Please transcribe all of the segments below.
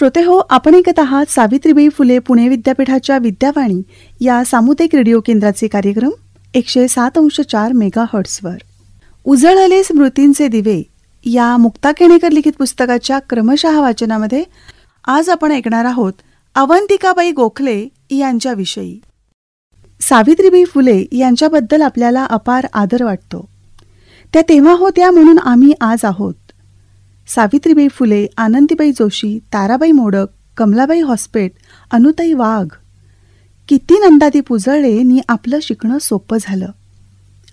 श्रोते हो आपण ऐकत आहात सावित्रीबाई फुले पुणे विद्यापीठाच्या विद्यावाणी या सामुदायिक रेडिओ केंद्राचे कार्यक्रम एकशे सात अंश चार मेगा हर्ट्सवर उजळले स्मृतींचे दिवे या मुक्ता केणेकर लिखित पुस्तकाच्या क्रमशः वाचनामध्ये आज आपण ऐकणार आहोत अवंतिकाबाई गोखले यांच्याविषयी. सावित्रीबाई फुले यांच्याबद्दल आपल्याला अपार आदर वाटतो. त्या तेव्हा होत्या म्हणून आम्ही आज आहोत. सावित्रीबाई फुले आनंदीबाई जोशी ताराबाई मोडक कमलाबाई हॉस्पेट अनुताई वाघ. किती नंदादी पुजळले नी आपलं शिकणं सोपं झालं.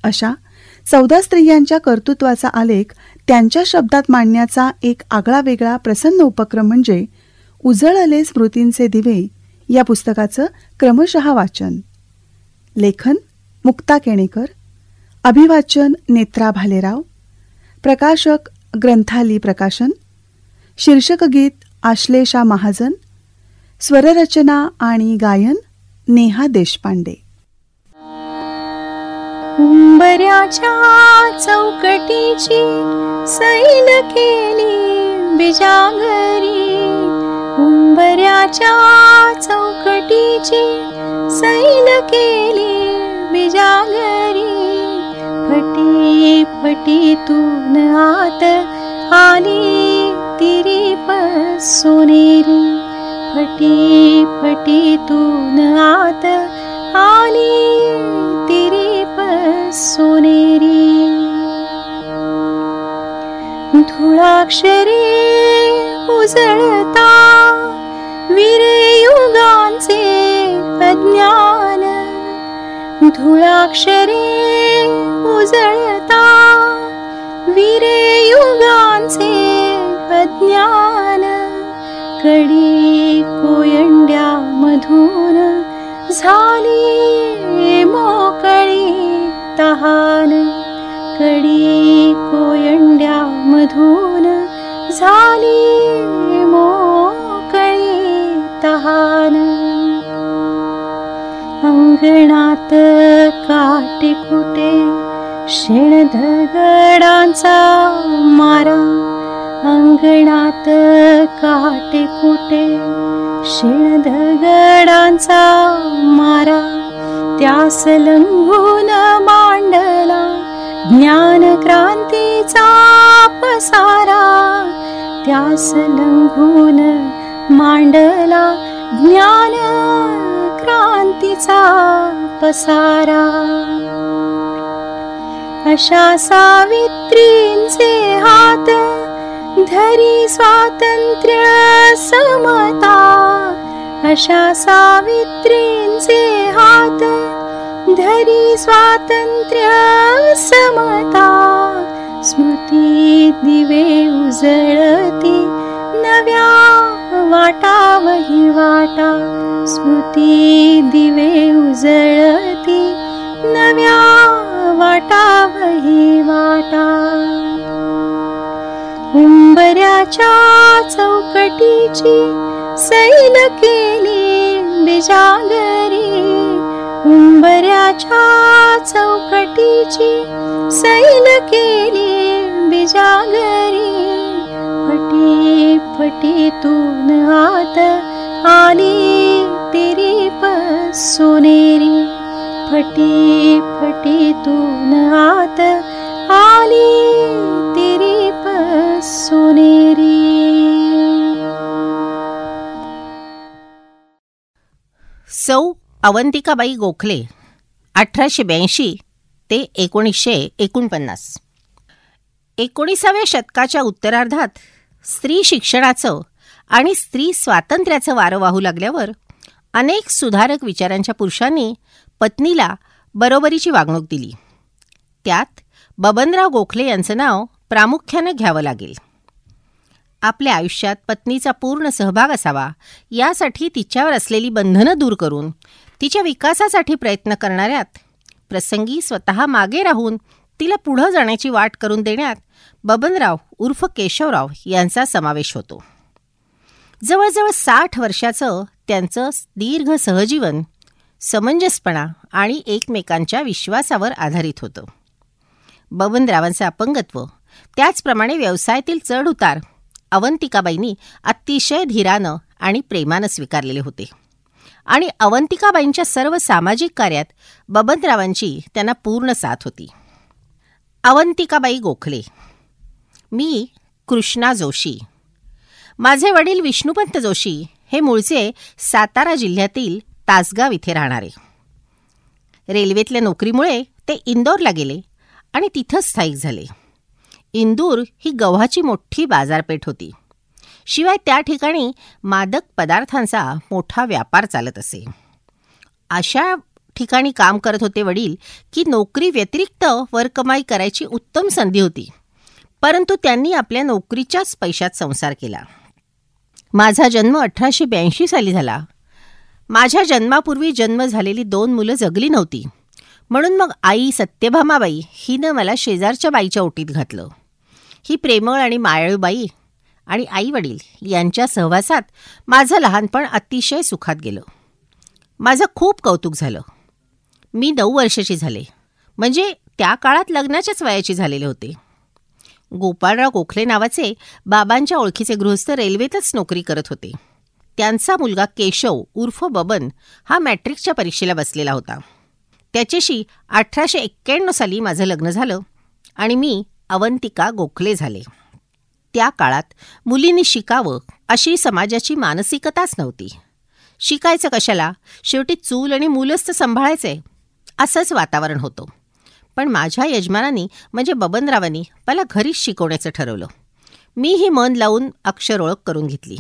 अशा चौदा स्त्रियांच्या कर्तृत्वाचा आलेख त्यांच्या शब्दात मांडण्याचा एक आगळा वेगळा प्रसन्न उपक्रम म्हणजे उजळले स्मृतींचे दिवे या पुस्तकाचं क्रमशः वाचन. लेखन मुक्ता केणेकर अभिवाचन नेत्रा भालेराव प्रकाशक ग्रंथाली प्रकाशन शीर्षक गीत आश्लेषा महाजन स्वररचना आणि गायन नेहा देशपांडे. उंबऱ्याच्या चौकटीची सैल केली बिजागरी. उंबऱ्याच्या चौकटीची सैल केली बिजागरी. फटी फटीतून आत आली तिरी सोनेरी फटी फटीतून आत आली तिरी सोनेरी धुळाक्षरे उजळता विरयुगांचे अज्ञान धुळाक्षरे उजळता विरयुगांचे अज्ञान कडी कोयंड्या मधून झाली मोकळी तहान कडी कोयंड्या मधून झाली मोकळी तहान अंगणात काटे कुटे शेण दगडांचा मारा. अंगणात काटे कुटे शेण दगडांचा मारा. त्यास लंघून मांडला ज्ञान क्रांतीचा पसारा. त्यास लंघून मांडला ज्ञान पसारा। अशा सावित्रींचे हात धरी स्वातंत्र्य समता। अशा सावित्रींचे हात धरी स्वातंत्र्य समता। स्मृती दिवे उजळती नव्या स्मृती दिवे उजळती नव्या वाटावही वाटा. उंबऱ्याच्या चौकटीची सैल केली बिजागरी. उंबऱ्याच्या चौकटीची सैल केली बिजागरी फटीतून आत आली तिरीप सोनेरी. फटी फटीतून आत आली तिरीप सोनेरी. सौ अवंतिकाबाई गोखले अठराशे ब्याऐंशी ते एकोणीसशे एकोणपन्नास. एकोणीसाव्या शतकाच्या उत्तरार्धात स्त्री शिक्षणाचं आणि स्त्री स्वातंत्र्याचं वारं वाहू लागल्यावर अनेक सुधारक विचारांच्या पुरुषांनी पत्नीला बरोबरीची वागणूक दिली. त्यात बबनराव गोखले यांचं नाव प्रामुख्यानं घ्यावं लागेल. आपल्या आयुष्यात पत्नीचा पूर्ण सहभाग असावा यासाठी तिच्यावर असलेली बंधनं दूर करून तिच्या विकासासाठी प्रयत्न करणाऱ्यात प्रसंगी स्वतः मागे राहून तिला पुढं जाण्याची वाट करून देण्यात बबनराव उर्फ केशवराव यांचा समावेश होतो. जवळजवळ साठ वर्षाचं त्यांचं दीर्घ सहजीवन समंजसपणा आणि एकमेकांच्या विश्वासावर आधारित होतं. बबनरावांचं अपंगत्व त्याचप्रमाणे व्यवसायातील चढउतार अवंतिकाबाईंनी अतिशय धीरानं आणि प्रेमानं स्वीकारलेले होते. आणि अवंतिकाबाईंच्या सर्व सामाजिक कार्यात बबनरावांची त्यांना पूर्ण साथ होती. अवंतिकाबाई गोखले मी कृष्णा जोशी. माझे वडील विष्णुपंत जोशी हे मूळचे सातारा जिल्ह्यातील तासगाव इथे राहणारे. रेल्वेतल्या नोकरीमुळे ते इंदोरला गेले आणि तिथंच स्थायिक झाले. इंदूर ही गव्हाची मोठी बाजारपेठ होती. शिवाय त्या ठिकाणी मादक पदार्थांचा मोठा व्यापार चालत असे. अशा ठिकाणी काम करत होते वडील की नोकरी व्यतिरिक्त वरकमाई करायची उत्तम संधी होती. परंतु त्यांनी आपल्या नोकरीच्याच पैशात संसार केला. माझा जन्म अठराशे ब्याऐंशी साली झाला. माझ्या जन्मापूर्वी जन्म झालेली दोन मुलं जगली नव्हती. म्हणून मग आई सत्यभामाबाई हिनं मला शेजारच्या बाईच्या ओटीत घातलं. ही प्रेमळ आणि मायाळूबाई आणि आई वडील यांच्या सहवासात माझं लहानपण अतिशय सुखात गेलं. माझं खूप कौतुक झालं. मी नऊ वर्षाची झाले. म्हणजे त्या काळात लग्नाच्याच वयाची झालेले होते. गोपाळराव गोखले नावाचे बाबांच्या ओळखीचे गृहस्थ रेल्वेतच नोकरी करत होते. त्यांचा मुलगा केशव उर्फ बबन हा मॅट्रिकच्या परीक्षेला बसलेला होता. त्याच्याशी अठराशे एक्क्याण्णव साली माझं लग्न झालं आणि मी अवंतिका गोखले झाले. त्या काळात मुलींनी शिकावं अशी समाजाची मानसिकताच नव्हती. शिकायचं कशाला? शेवटी चूल आणि मुलंच तर सांभाळायचे असंच वातावरण होतं. पण माझ्या यजमानांनी म्हणजे बबनरावांनी मला घरीच शिकवण्याचं ठरवलं. मीही मन लावून अक्षर ओळख करून घेतली.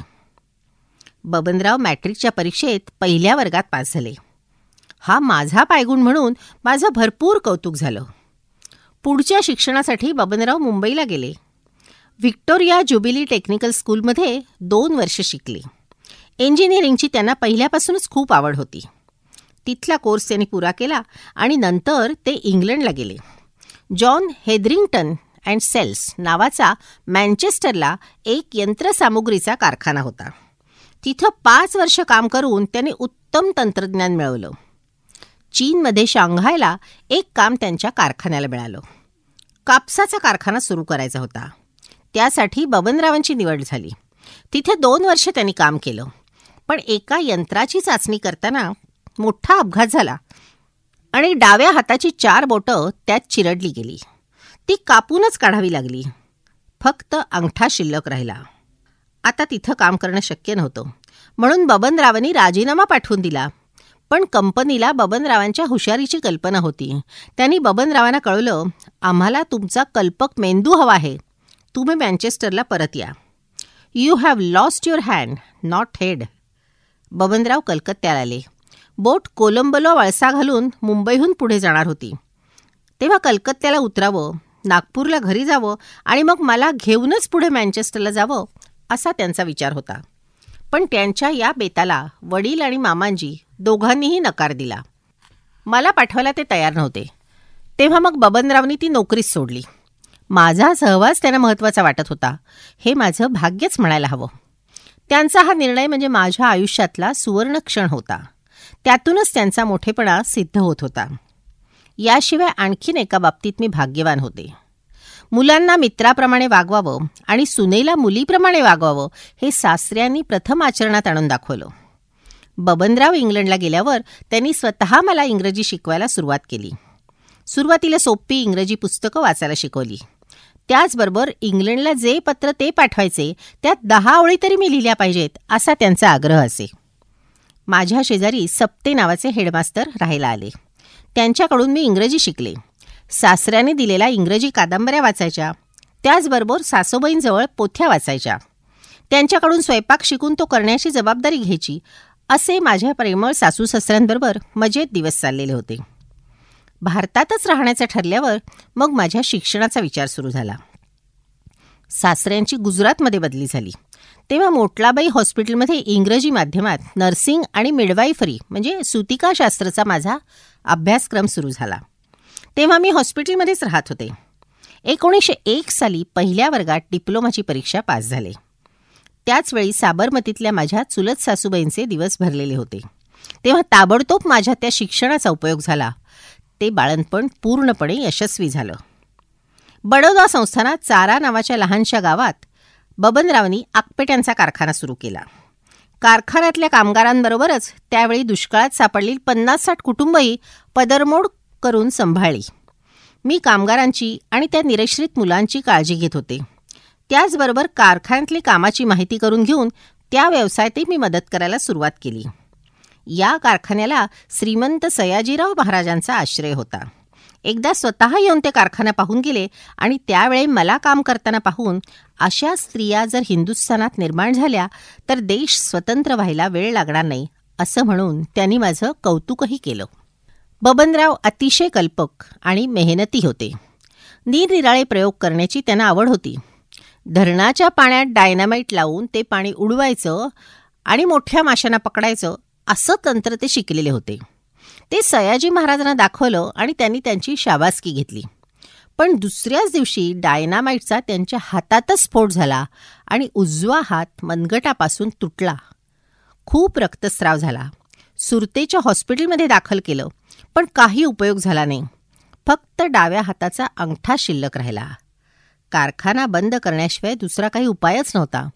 बबनराव मॅट्रिकच्या परीक्षेत पहिल्या वर्गात पास झाले. हा माझा पायगुण म्हणून माझं भरपूर कौतुक झालं. पुढच्या शिक्षणासाठी बबनराव मुंबईला गेले. व्हिक्टोरिया ज्युबिली टेक्निकल स्कूलमध्ये दोन वर्ष शिकले. इंजिनिअरिंगची त्यांना पहिल्यापासूनच खूप आवड होती. तिथला कोर्स त्यांनी पुरा केला आणि नंतर ते इंग्लंडला गेले. जॉन हेदरिंग्टन अँड सेल्स नावाचा मँचेस्टरला एक यंत्रसामुग्रीचा कारखाना होता. तिथं पाच वर्ष काम करून त्याने उत्तम तंत्रज्ञान मिळवलं. चीनमध्ये शांघायला एक काम त्यांच्या कारखान्याला मिळालं. कापसाचा कारखाना सुरू करायचा होता. त्यासाठी बबनरावांची निवड झाली. तिथे दोन वर्ष त्यांनी काम केलं. पण एका यंत्राची चाचणी करताना मोठा अपघात झाला आणि डाव्या हाताची चार बोटं त्यात चिरडली गेली. ती कापूनच काढावी लागली. फक्त अंगठा शिल्लक राहिला. आता तिथं काम करणं शक्य नव्हतं. म्हणून बबनरावांनी राजीनामा पाठवून दिला. पण कंपनीला बबनरावांच्या हुशारीची कल्पना होती. त्यांनी बबनरावांना कळवलं आम्हाला तुमचा कल्पक मेंदू हवा आहे. तुम्ही मँचेस्टरला परत या. You have lost your hand not head Babanrao कलकत्त्याला आले. बोट कोलंबोला वळसा घालून मुंबईहून पुढे जाणार होती. तेव्हा कलकत्त्याला उतरावं नागपूरला घरी जावं आणि मग मला घेऊनच पुढे मँचेस्टरला जावं असा त्यांचा विचार होता. पण त्यांच्या या बेताला वडील आणि मामांजी दोघांनीही नकार दिला. मला पाठवायला ते तयार नव्हते. तेव्हा मग बबनरावनी ती नोकरीच सोडली. माझा सहवास त्यांना महत्त्वाचा वाटत होता. हे माझं भाग्यच म्हणायला हवं. त्यांचा हा निर्णय म्हणजे माझ्या आयुष्यातला सुवर्ण क्षण होता. त्यातूनच त्यांचा मोठेपणा सिद्ध होत होता. याशिवाय आणखीन एका बाबतीत मी भाग्यवान होते. मुलांना मित्राप्रमाणे वागवावं आणि सुनेला मुलीप्रमाणे वागवावं हे सासऱ्यांनी प्रथम आचरणात आणून दाखवलं. बबनराव इंग्लंडला गेल्यावर त्यांनी स्वतः मला इंग्रजी शिकवायला सुरुवात केली. सुरुवातीला सोपी इंग्रजी पुस्तकं वाचायला शिकवली. त्याचबरोबर इंग्लंडला जे पत्र ते पाठवायचे त्यात दहा ओळी तरी मी लिहिल्या पाहिजेत असा त्यांचा आग्रह असे. माझ्या शेजारी सप्ते नावाचे हेडमास्तर राहायला आले. त्यांच्याकडून मी इंग्रजी शिकले. सासऱ्याने दिलेल्या इंग्रजी कादंबऱ्या वाचायच्या. त्याचबरोबर सासूबाईंजवळ पोथ्या वाचायच्या. त्यांच्याकडून स्वयंपाक शिकून तो करण्याची जबाबदारी घ्यायची असे माझ्या प्रेमळ सासू सासऱ्यांबरोबर मजेत दिवस चाललेले होते. भारतातच राहण्याचं ठरल्यावर मग माझ्या शिक्षणाचा विचार सुरू झाला. सासऱ्यांची गुजरातमध्ये बदली झाली. तेव्हा मोटलाबाई हॉस्पिटलमध्ये इंग्रजी माध्यमात नर्सिंग आणि मिडवाईफरी म्हणजे सुतिकाशास्त्राचा माझा अभ्यासक्रम सुरू झाला. तेव्हा मी हॉस्पिटलमध्येच राहत होते. एकोणीसशे एक साली पहिल्या वर्गात डिप्लोमाची परीक्षा पास झाले. त्याचवेळी साबरमतीतल्या माझ्या चुलत सासूबाईंचे दिवस भरलेले होते. तेव्हा ताबडतोब माझ्या त्या शिक्षणाचा उपयोग झाला. ते बाळंतपण पूर्णपणे यशस्वी झालं. बडोदा संस्थानात चारा नावाच्या लहानशा गावात बबनरावांनी आकपेट्यांचा कारखाना सुरू केला. कारखान्यातल्या कामगारांबरोबरच त्यावेळी दुष्काळात सापडलेली पन्नास साठ कुटुंबही पदरमोड करून सांभाळली. मी कामगारांची आणि त्या निरश्रित मुलांची काळजी घेत होते. त्याचबरोबर कारखान्यातली कामाची माहिती करून घेऊन त्या व्यवसायातही मी मदत करायला सुरुवात केली. या कारखान्याला श्रीमंत सयाजीराव महाराजांचा आश्रय होता. एकदा स्वतः येऊन ते कारखाना पाहून गेले आणि त्यावेळी मला काम करताना पाहून अशा स्त्रिया जर हिंदुस्थानात निर्माण झाल्या तर देश स्वतंत्र व्हायला वेळ लागणार नाही असं म्हणून त्यांनी माझं कौतुकही केलं. बबनराव अतिशय कल्पक आणि मेहनती होते. निरनिराळे प्रयोग करण्याची त्यांना आवड होती. धरणाच्या पाण्यात डायनामाईट लावून ते पाणी उडवायचं आणि मोठ्या माशांना पकडायचं असं तंत्र ते शिकलेले होते. ते सयाजी महाराजांना दाखवलं आणि त्यांनी त्यांची शाबासकी घेतली. पण दुसऱ्याच दिवशी डायनामाईटचा त्यांच्या हातातच स्फोट झाला आणि उजवा हात मनगटापासून तुटला. खूप रक्तस्राव झाला. सुरतेच्या हॉस्पिटलमध्ये दाखल केलं पण काही उपयोग झाला नाही. फक्त डाव्या हाताचा अंगठा शिल्लक राहिला. कारखाना बंद करण्याशिवाय दुसरा काही उपायच नव्हता.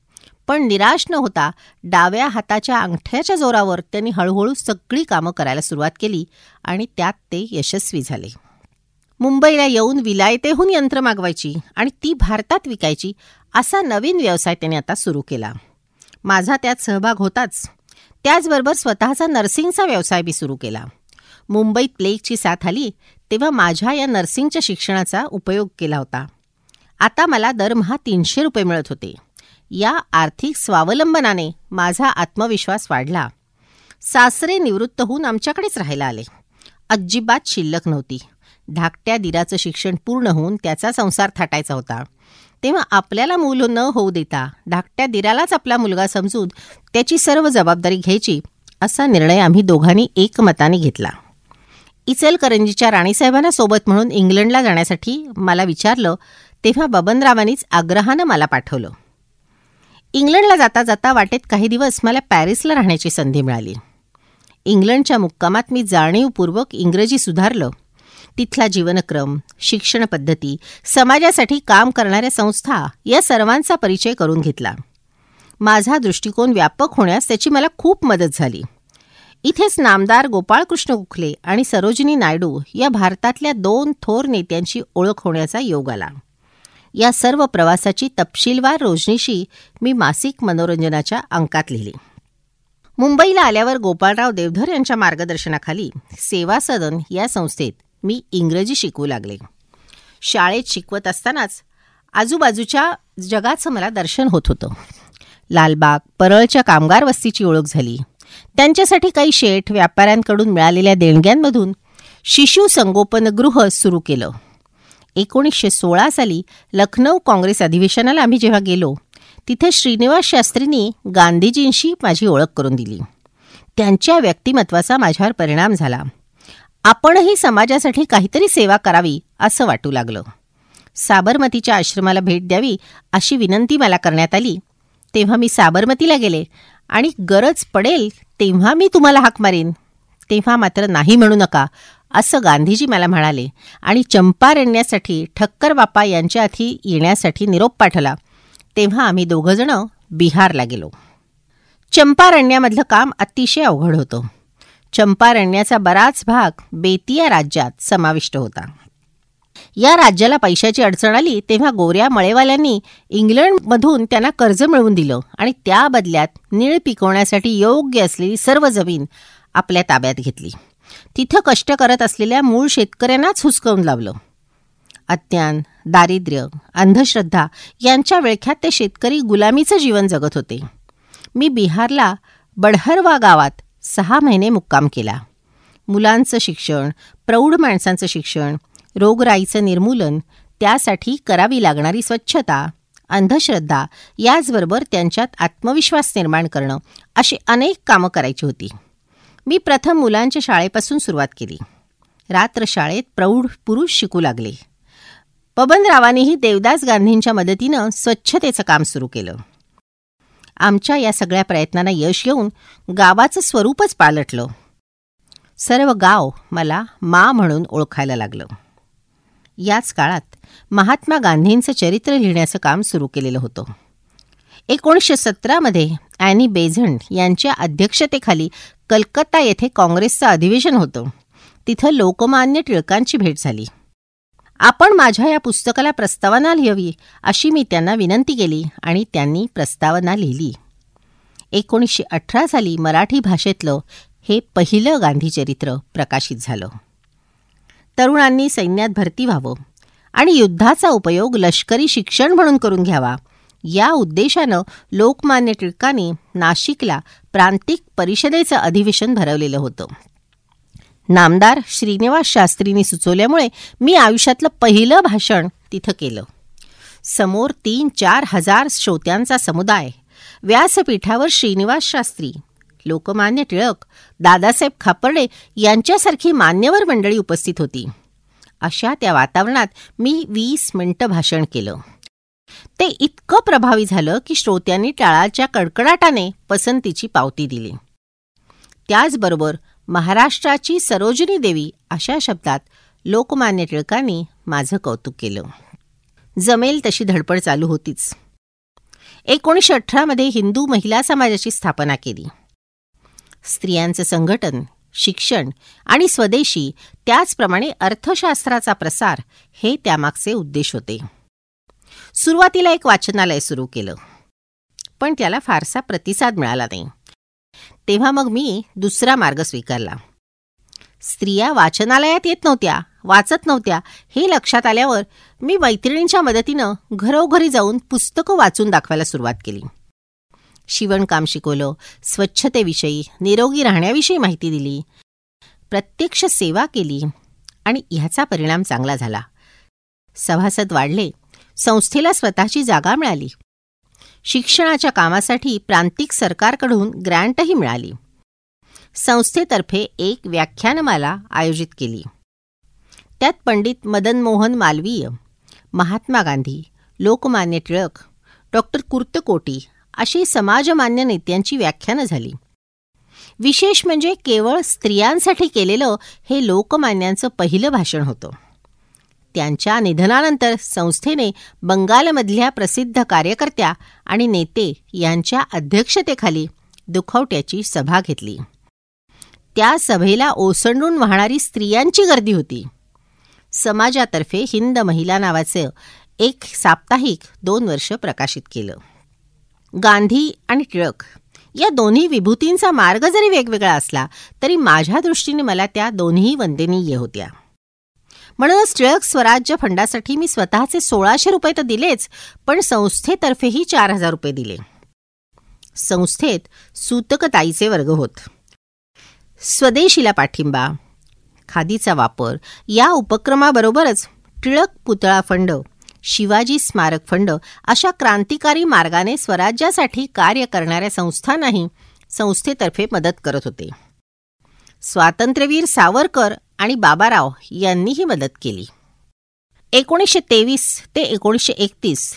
पण निराश न होता डाव्या हाताच्या अंगठ्याच्या जोरावर त्यांनी हळूहळू सगळी कामं करायला सुरुवात केली आणि त्यात ते यशस्वी झाले. मुंबईला येऊन विलायतेहून यंत्र मागवायची आणि ती भारतात विकायची असा नवीन व्यवसाय त्यांनी आता सुरू केला. माझा त्यात सहभाग होताच. त्याचबरोबर स्वतःचा नर्सिंगचा व्यवसाय बी सुरू केला. मुंबईत प्लेगची साथ आली तेव्हा माझ्या या नर्सिंगच्या शिक्षणाचा उपयोग केला होता. आता मला दरमहा तीनशे रुपये मिळत होते. या आर्थिक स्वावलंबनाने माझा आत्मविश्वास वाढला. सासरे निवृत्त होऊन आमच्याकडेच राहायला आले. अजिबात शिल्लक नव्हती. धाकट्या दिराचं शिक्षण पूर्ण होऊन त्याचा संसार थाटायचा होता. तेव्हा आपल्याला मूल न होऊ देता धाकट्या दिरालाच आपला मुलगा समजून त्याची सर्व जबाबदारी घ्यायची असा निर्णय आम्ही दोघांनी एकमताने घेतला. इचलकरंजीच्या राणीसाहेबांना सोबत म्हणून इंग्लंडला जाण्यासाठी मला विचारलं तेव्हा बबनरावांनीच आग्रहानं मला पाठवलं. इंग्लंडला जाता जाता वाटेत काही दिवस मला पॅरिसला राहण्याची संधी मिळाली. इंग्लंडच्या मुक्कामात मी जाणीवपूर्वक इंग्रजी सुधारलं. तिथला जीवनक्रम शिक्षण पद्धती समाजासाठी काम करणाऱ्या संस्था या सर्वांचा परिचय करून घेतला. माझा दृष्टिकोन व्यापक होण्यास त्याची मला खूप मदत झाली. इथेच नामदार गोपाळकृष्ण गोखले आणि सरोजिनी नायडू या भारतातल्या दोन थोर नेत्यांची ओळख होण्याचा योग आला. या सर्व प्रवासाची तपशीलवार रोजनीशी मी मासिक मनोरंजनाच्या अंकात लिहिली. मुंबईला आल्यावर गोपाळराव देवधर यांच्या मार्गदर्शनाखाली सेवा सदन या संस्थेत मी इंग्रजी शिकवू लागले. शाळेत शिकवत असतानाच आजूबाजूच्या जगाचं मला दर्शन होत होतं. लालबाग परळच्या कामगार वस्तीची ओळख झाली. त्यांच्यासाठी काही शेठ व्यापाऱ्यांकडून मिळालेल्या देणग्यांमधून शिशु संगोपनगृह सुरू केलं. एकोणीसशे सोळा साली लखनौ काँग्रेस अधिवेशनाला आम्ही जेव्हा गेलो तिथे श्रीनिवास शास्त्रींनी गांधीजींशी माझी ओळख करून दिली. त्यांच्या व्यक्तिमत्वाचा माझ्यावर परिणाम झाला. आपणही समाजासाठी काहीतरी सेवा करावी असं वाटू लागलं. साबरमतीच्या आश्रमाला भेट द्यावी अशी विनंती मला करण्यात आली. तेव्हा मी साबरमतीला गेले आणि गरज पडेल तेव्हा मी तुम्हाला हाक मारीन. तेव्हा मात्र नाही म्हणू नका असं गांधीजी मला म्हणाले. आणि चंपारण्यासाठी ठक्कर बापा यांच्या आधी येण्यासाठी निरोप पाठवला. तेव्हा आम्ही दोघंजणं बिहारला गेलो. चंपारण्यामधलं काम अतिशय अवघड होतं. चंपारण्याचा बराच भाग बेतिया राज्यात समाविष्ट होता. या राज्याला पैशाची अडचण आली तेव्हा गोऱ्या मळेवाल्यांनी इंग्लंडमधून त्यांना कर्ज मिळवून दिलं आणि त्या बदल्यात निळ पिकवण्यासाठी योग्य असलेली सर्व जमीन आपल्या ताब्यात घेतली. तिथं कष्ट करत असलेल्या मूळ शेतकऱ्यांनाच हुसकवून लावलं. अज्ञान दारिद्र्य अंधश्रद्धा यांच्या विळख्यात ते शेतकरी गुलामीचं जीवन जगत होते. मी बिहारला बढहरवा गावात सहा महिने मुक्काम केला. मुलांचं शिक्षण प्रौढ माणसांचं शिक्षण रोगराईचं निर्मूलन त्यासाठी करावी लागणारी स्वच्छता अंधश्रद्धा याचबरोबर त्यांच्यात आत्मविश्वास निर्माण करणं अशी अनेक कामं करायची होती. मी प्रथम मुलांच्या शाळेपासून सुरुवात केली. रात्र शाळेत प्रौढ पुरुष शिकू लागले. बबनरावांनीही देवदास गांधींच्या मदतीनं स्वच्छतेचं काम सुरू केलं. आमच्या या सगळ्या प्रयत्नांना यश येऊन गावाचं स्वरूपच पालटलं. सर्व गाव मला मा म्हणून ओळखायला लागलं. याच काळात महात्मा गांधींचं चरित्र लिहिण्याचं काम सुरू केलेलं होतं. एकोणीसशे सतरामध्ये ॲनी बेझंट यांच्या अध्यक्षतेखाली कलकत्ता येथे काँग्रेसचं अधिवेशन होतं. तिथं लोकमान्य टिळकांची भेट झाली. आपण माझ्या या पुस्तकाला प्रस्तावना लिहावी अशी मी त्यांना विनंती केली आणि त्यांनी प्रस्तावना लिहिली. एकोणीसशे अठरा साली मराठी भाषेतलं हे पहिलं गांधीचरित्र प्रकाशित झालं. तरुणांनी सैन्यात भरती व्हावं आणि युद्धाचा उपयोग लष्करी शिक्षण म्हणून करून घ्यावा या उद्देशानं लोकमान्य टिळकांनी नाशिकला प्रांतिक परिषदेचं अधिवेशन भरवलेलं होतं. नामदार श्रीनिवास शास्त्रींनी सुचवल्यामुळे मी आयुष्यातलं पहिलं भाषण तिथं केलं. समोर तीन चार हजार श्रोत्यांचा समुदाय. व्यासपीठावर श्रीनिवास शास्त्री लोकमान्य टिळक दादासाहेब खापर्डे यांच्यासारखी मान्यवर मंडळी उपस्थित होती. अशा त्या वातावरणात मी वीस मिनिटं भाषण केलं. ते इतकं प्रभावी झालं की श्रोत्यांनी टाळाच्या कडकडाटाने पसंतीची पावती दिली. त्याचबरोबर महाराष्ट्राची सरोजिनी देवी अशा शब्दात लोकमान्य टिळकांनी माझं कौतुक केलं. जमेल तशी धडपड चालू होतीच. एकोणीसशे अठरामध्ये हिंदू महिला समाजाची स्थापना केली. स्त्रियांचं संघटन शिक्षण आणि स्वदेशी त्याचप्रमाणे अर्थशास्त्राचा प्रसार हे त्यामागचे उद्देश होते. सुरुवातीला एक वाचनालय सुरू केलं. पण त्याला फारसा प्रतिसाद मिळाला नाही. तेव्हा मग मी दुसरा मार्ग स्वीकारला. स्त्रिया वाचनालयात येत नव्हत्या वाचत नव्हत्या हे लक्षात आल्यावर मी मैत्रिणींच्या मदतीनं घरोघरी जाऊन पुस्तकं वाचून दाखवायला सुरुवात केली. शिवणकाम शिकवलं स्वच्छतेविषयी निरोगी राहण्याविषयी माहिती दिली. प्रत्यक्ष सेवा केली आणि ह्याचा परिणाम चांगला झाला. सभासद वाढले संस्थेला स्वतःची जागा मिळाली. शिक्षणाच्या कामासाठी प्रांतिक सरकारकडून ग्रँटही मिळाली. संस्थेतर्फे एक व्याख्यानमाला आयोजित केली. त्यात पंडित मदन मोहन मालवीय महात्मा गांधी लोकमान्य टिळक डॉक्टर कुर्तकोटी अशी समाजमान्य नेत्यांची व्याख्यानं झाली. विशेष म्हणजे केवळ स्त्रियांसाठी केलेलं हे लोकमान्यांचं पहिलं भाषण होतं. त्यांच्या निधनानंतर संस्थेने बंगालमधल्या प्रसिद्ध कार्यकर्त्या आणि नेते यांच्या अध्यक्षतेखाली दुखवट्याची सभा घेतली. त्या सभेला ओसंडून वाहणारी स्त्रियांची गर्दी होती. समाजातर्फे हिंद महिला नावाचं एक साप्ताहिक दोन वर्ष प्रकाशित केलं. गांधी आणि टिळक या दोन्ही विभूतींचा मार्ग जरी वेगवेगळा असला तरी माझ्या दृष्टीने मला त्या दोन्ही वंदनीय होत्या. म्हणूनच टिळक स्वराज्य फंडासाठी मी स्वतःचे सोळाशे रुपये तर दिलेच पण संस्थेतर्फेही चार हजार रुपये दिले. संस्थेत सूतकताईचे वर्ग होत. स्वदेशीला पाठिंबा. खादीचा वापर. या उपक्रमाबरोबरच टिळक पुतळा फंड शिवाजी स्मारक फंड अशा क्रांतिकारी मार्गाने स्वराज्यासाठी कार्य करणाऱ्या संस्थांनाही संस्थेतर्फे मदत करत होते. स्वातंत्र्यवीर सावरकर आणि बाबाराव यांनीही मदत केली. एकोणीसशे तेवीस ते एकोणीसशे एकतीस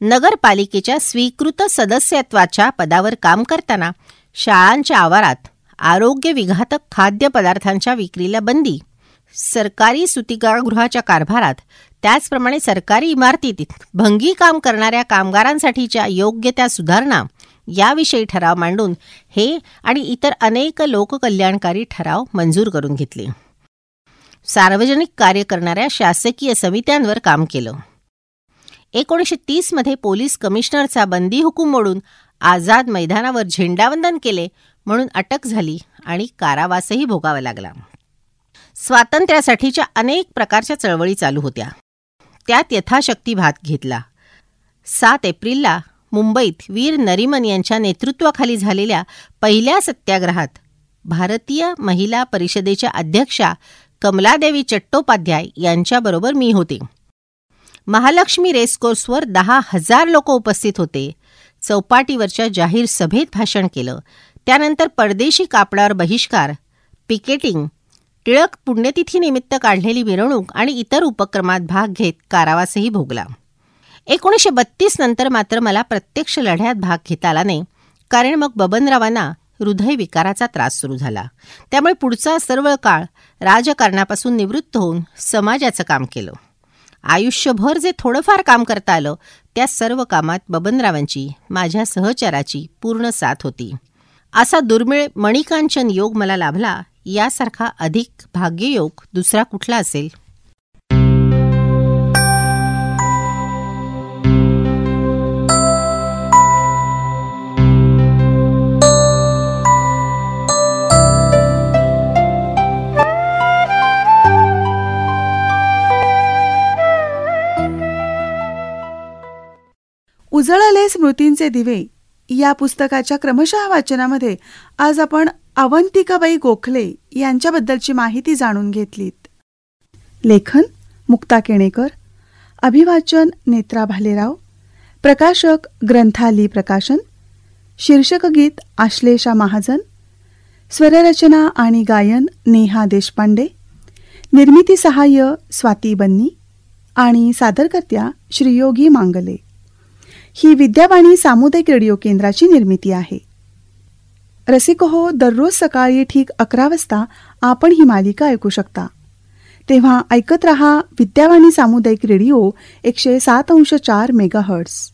नगरपालिकेच्या स्वीकृत सदस्यत्वाच्या पदावर काम करताना शाळांच्या आवारात आरोग्य विघातक खाद्यपदार्थांच्या विक्रीला बंदी सरकारी सुतिकागृहाच्या कारभारात त्याचप्रमाणे सरकारी इमारतीत भंगी काम करणाऱ्या कामगारांसाठीच्या योग्य त्या सुधारणा याविषयी ठराव मांडून हे आणि इतर अनेक लोककल्याणकारी ठराव मंजूर करून घेतले. सार्वजनिक कार्य करणाऱ्या शासकीय समित्यांवर काम केलं. एकोणीसशे तीसमध्ये पोलीस कमिशनरचा बंदी हुकूम मोडून आझाद मैदानावर झेंडावंदन केले म्हणून अटक झाली आणि कारावासही भोगावा लागला. स्वातंत्र्यासाठीच्या अनेक प्रकारच्या चळवळी चालू होत्या. त्यात यथाशक्ती भात घेतला. सात एप्रिलला मुंबईत वीर नरिमन यांच्या नेतृत्वाखाली झालेल्या पहिल्या सत्याग्रहात भारतीय महिला परिषदेच्या अध्यक्षा कमलादेवी चट्टोपाध्याय यांच्याबरोबर मी होते. महालक्ष्मी रेसकोर्सवर दहा हजार लोक उपस्थित होते. चौपाटीवरच्या जाहीर सभेत भाषण केलं. त्यानंतर परदेशी कापडावर बहिष्कार पिकेटिंग टिळक पुण्यतिथीनिमित्त काढलेली मिरवणूक आणि इतर उपक्रमात भाग घेत कारावासही भोगला. एकोणीसशे बत्तीस नंतर मात्र मला प्रत्यक्ष लढ्यात भाग घेता आला नाही. कारण मग बबनरावांना हृदयविकाराचा त्रास सुरू झाला. त्यामुळे पुढचा सर्व काळ राजकारणापासून निवृत्त होऊन समाजाचं काम केलं. आयुष्यभर जे थोडंफार काम करता आलं त्या सर्व कामात बबनरावांची माझ्या सहचाराची पूर्ण साथ होती. असा दुर्मिळ मणिकांचन योग मला लाभला यासारखा अधिक भाग्ययोग दुसरा कुठला असेल? स्मृतींचे दिवे. या पुस्तकाच्या क्रमशः वाचनामध्ये आज आपण अवंतिकाबाई गोखले यांच्याबद्दलची माहिती जाणून घेतलीत. लेखन मुक्ता केणेकर अभिवाचन नेत्रा भालेराव प्रकाशक ग्रंथाली प्रकाशन शीर्षक गीत आश्लेषा महाजन स्वररचना आणि गायन नेहा देशपांडे निर्मिती सहाय्य स्वाती बन्नी आणि सादरकर्त्या श्रीयोगी मांगले. ही विद्यावाणी सामुदायिक रेडिओ केंद्राची निर्मिती आहे. रसिकहो दररोज सकाळी ठीक अकरा वाजता आपण ही मालिका ऐकू शकता. तेव्हा ऐकत रहा विद्यावाणी सामुदायिक रेडिओ एकशे सात अंश चार मेगाहर्ट्स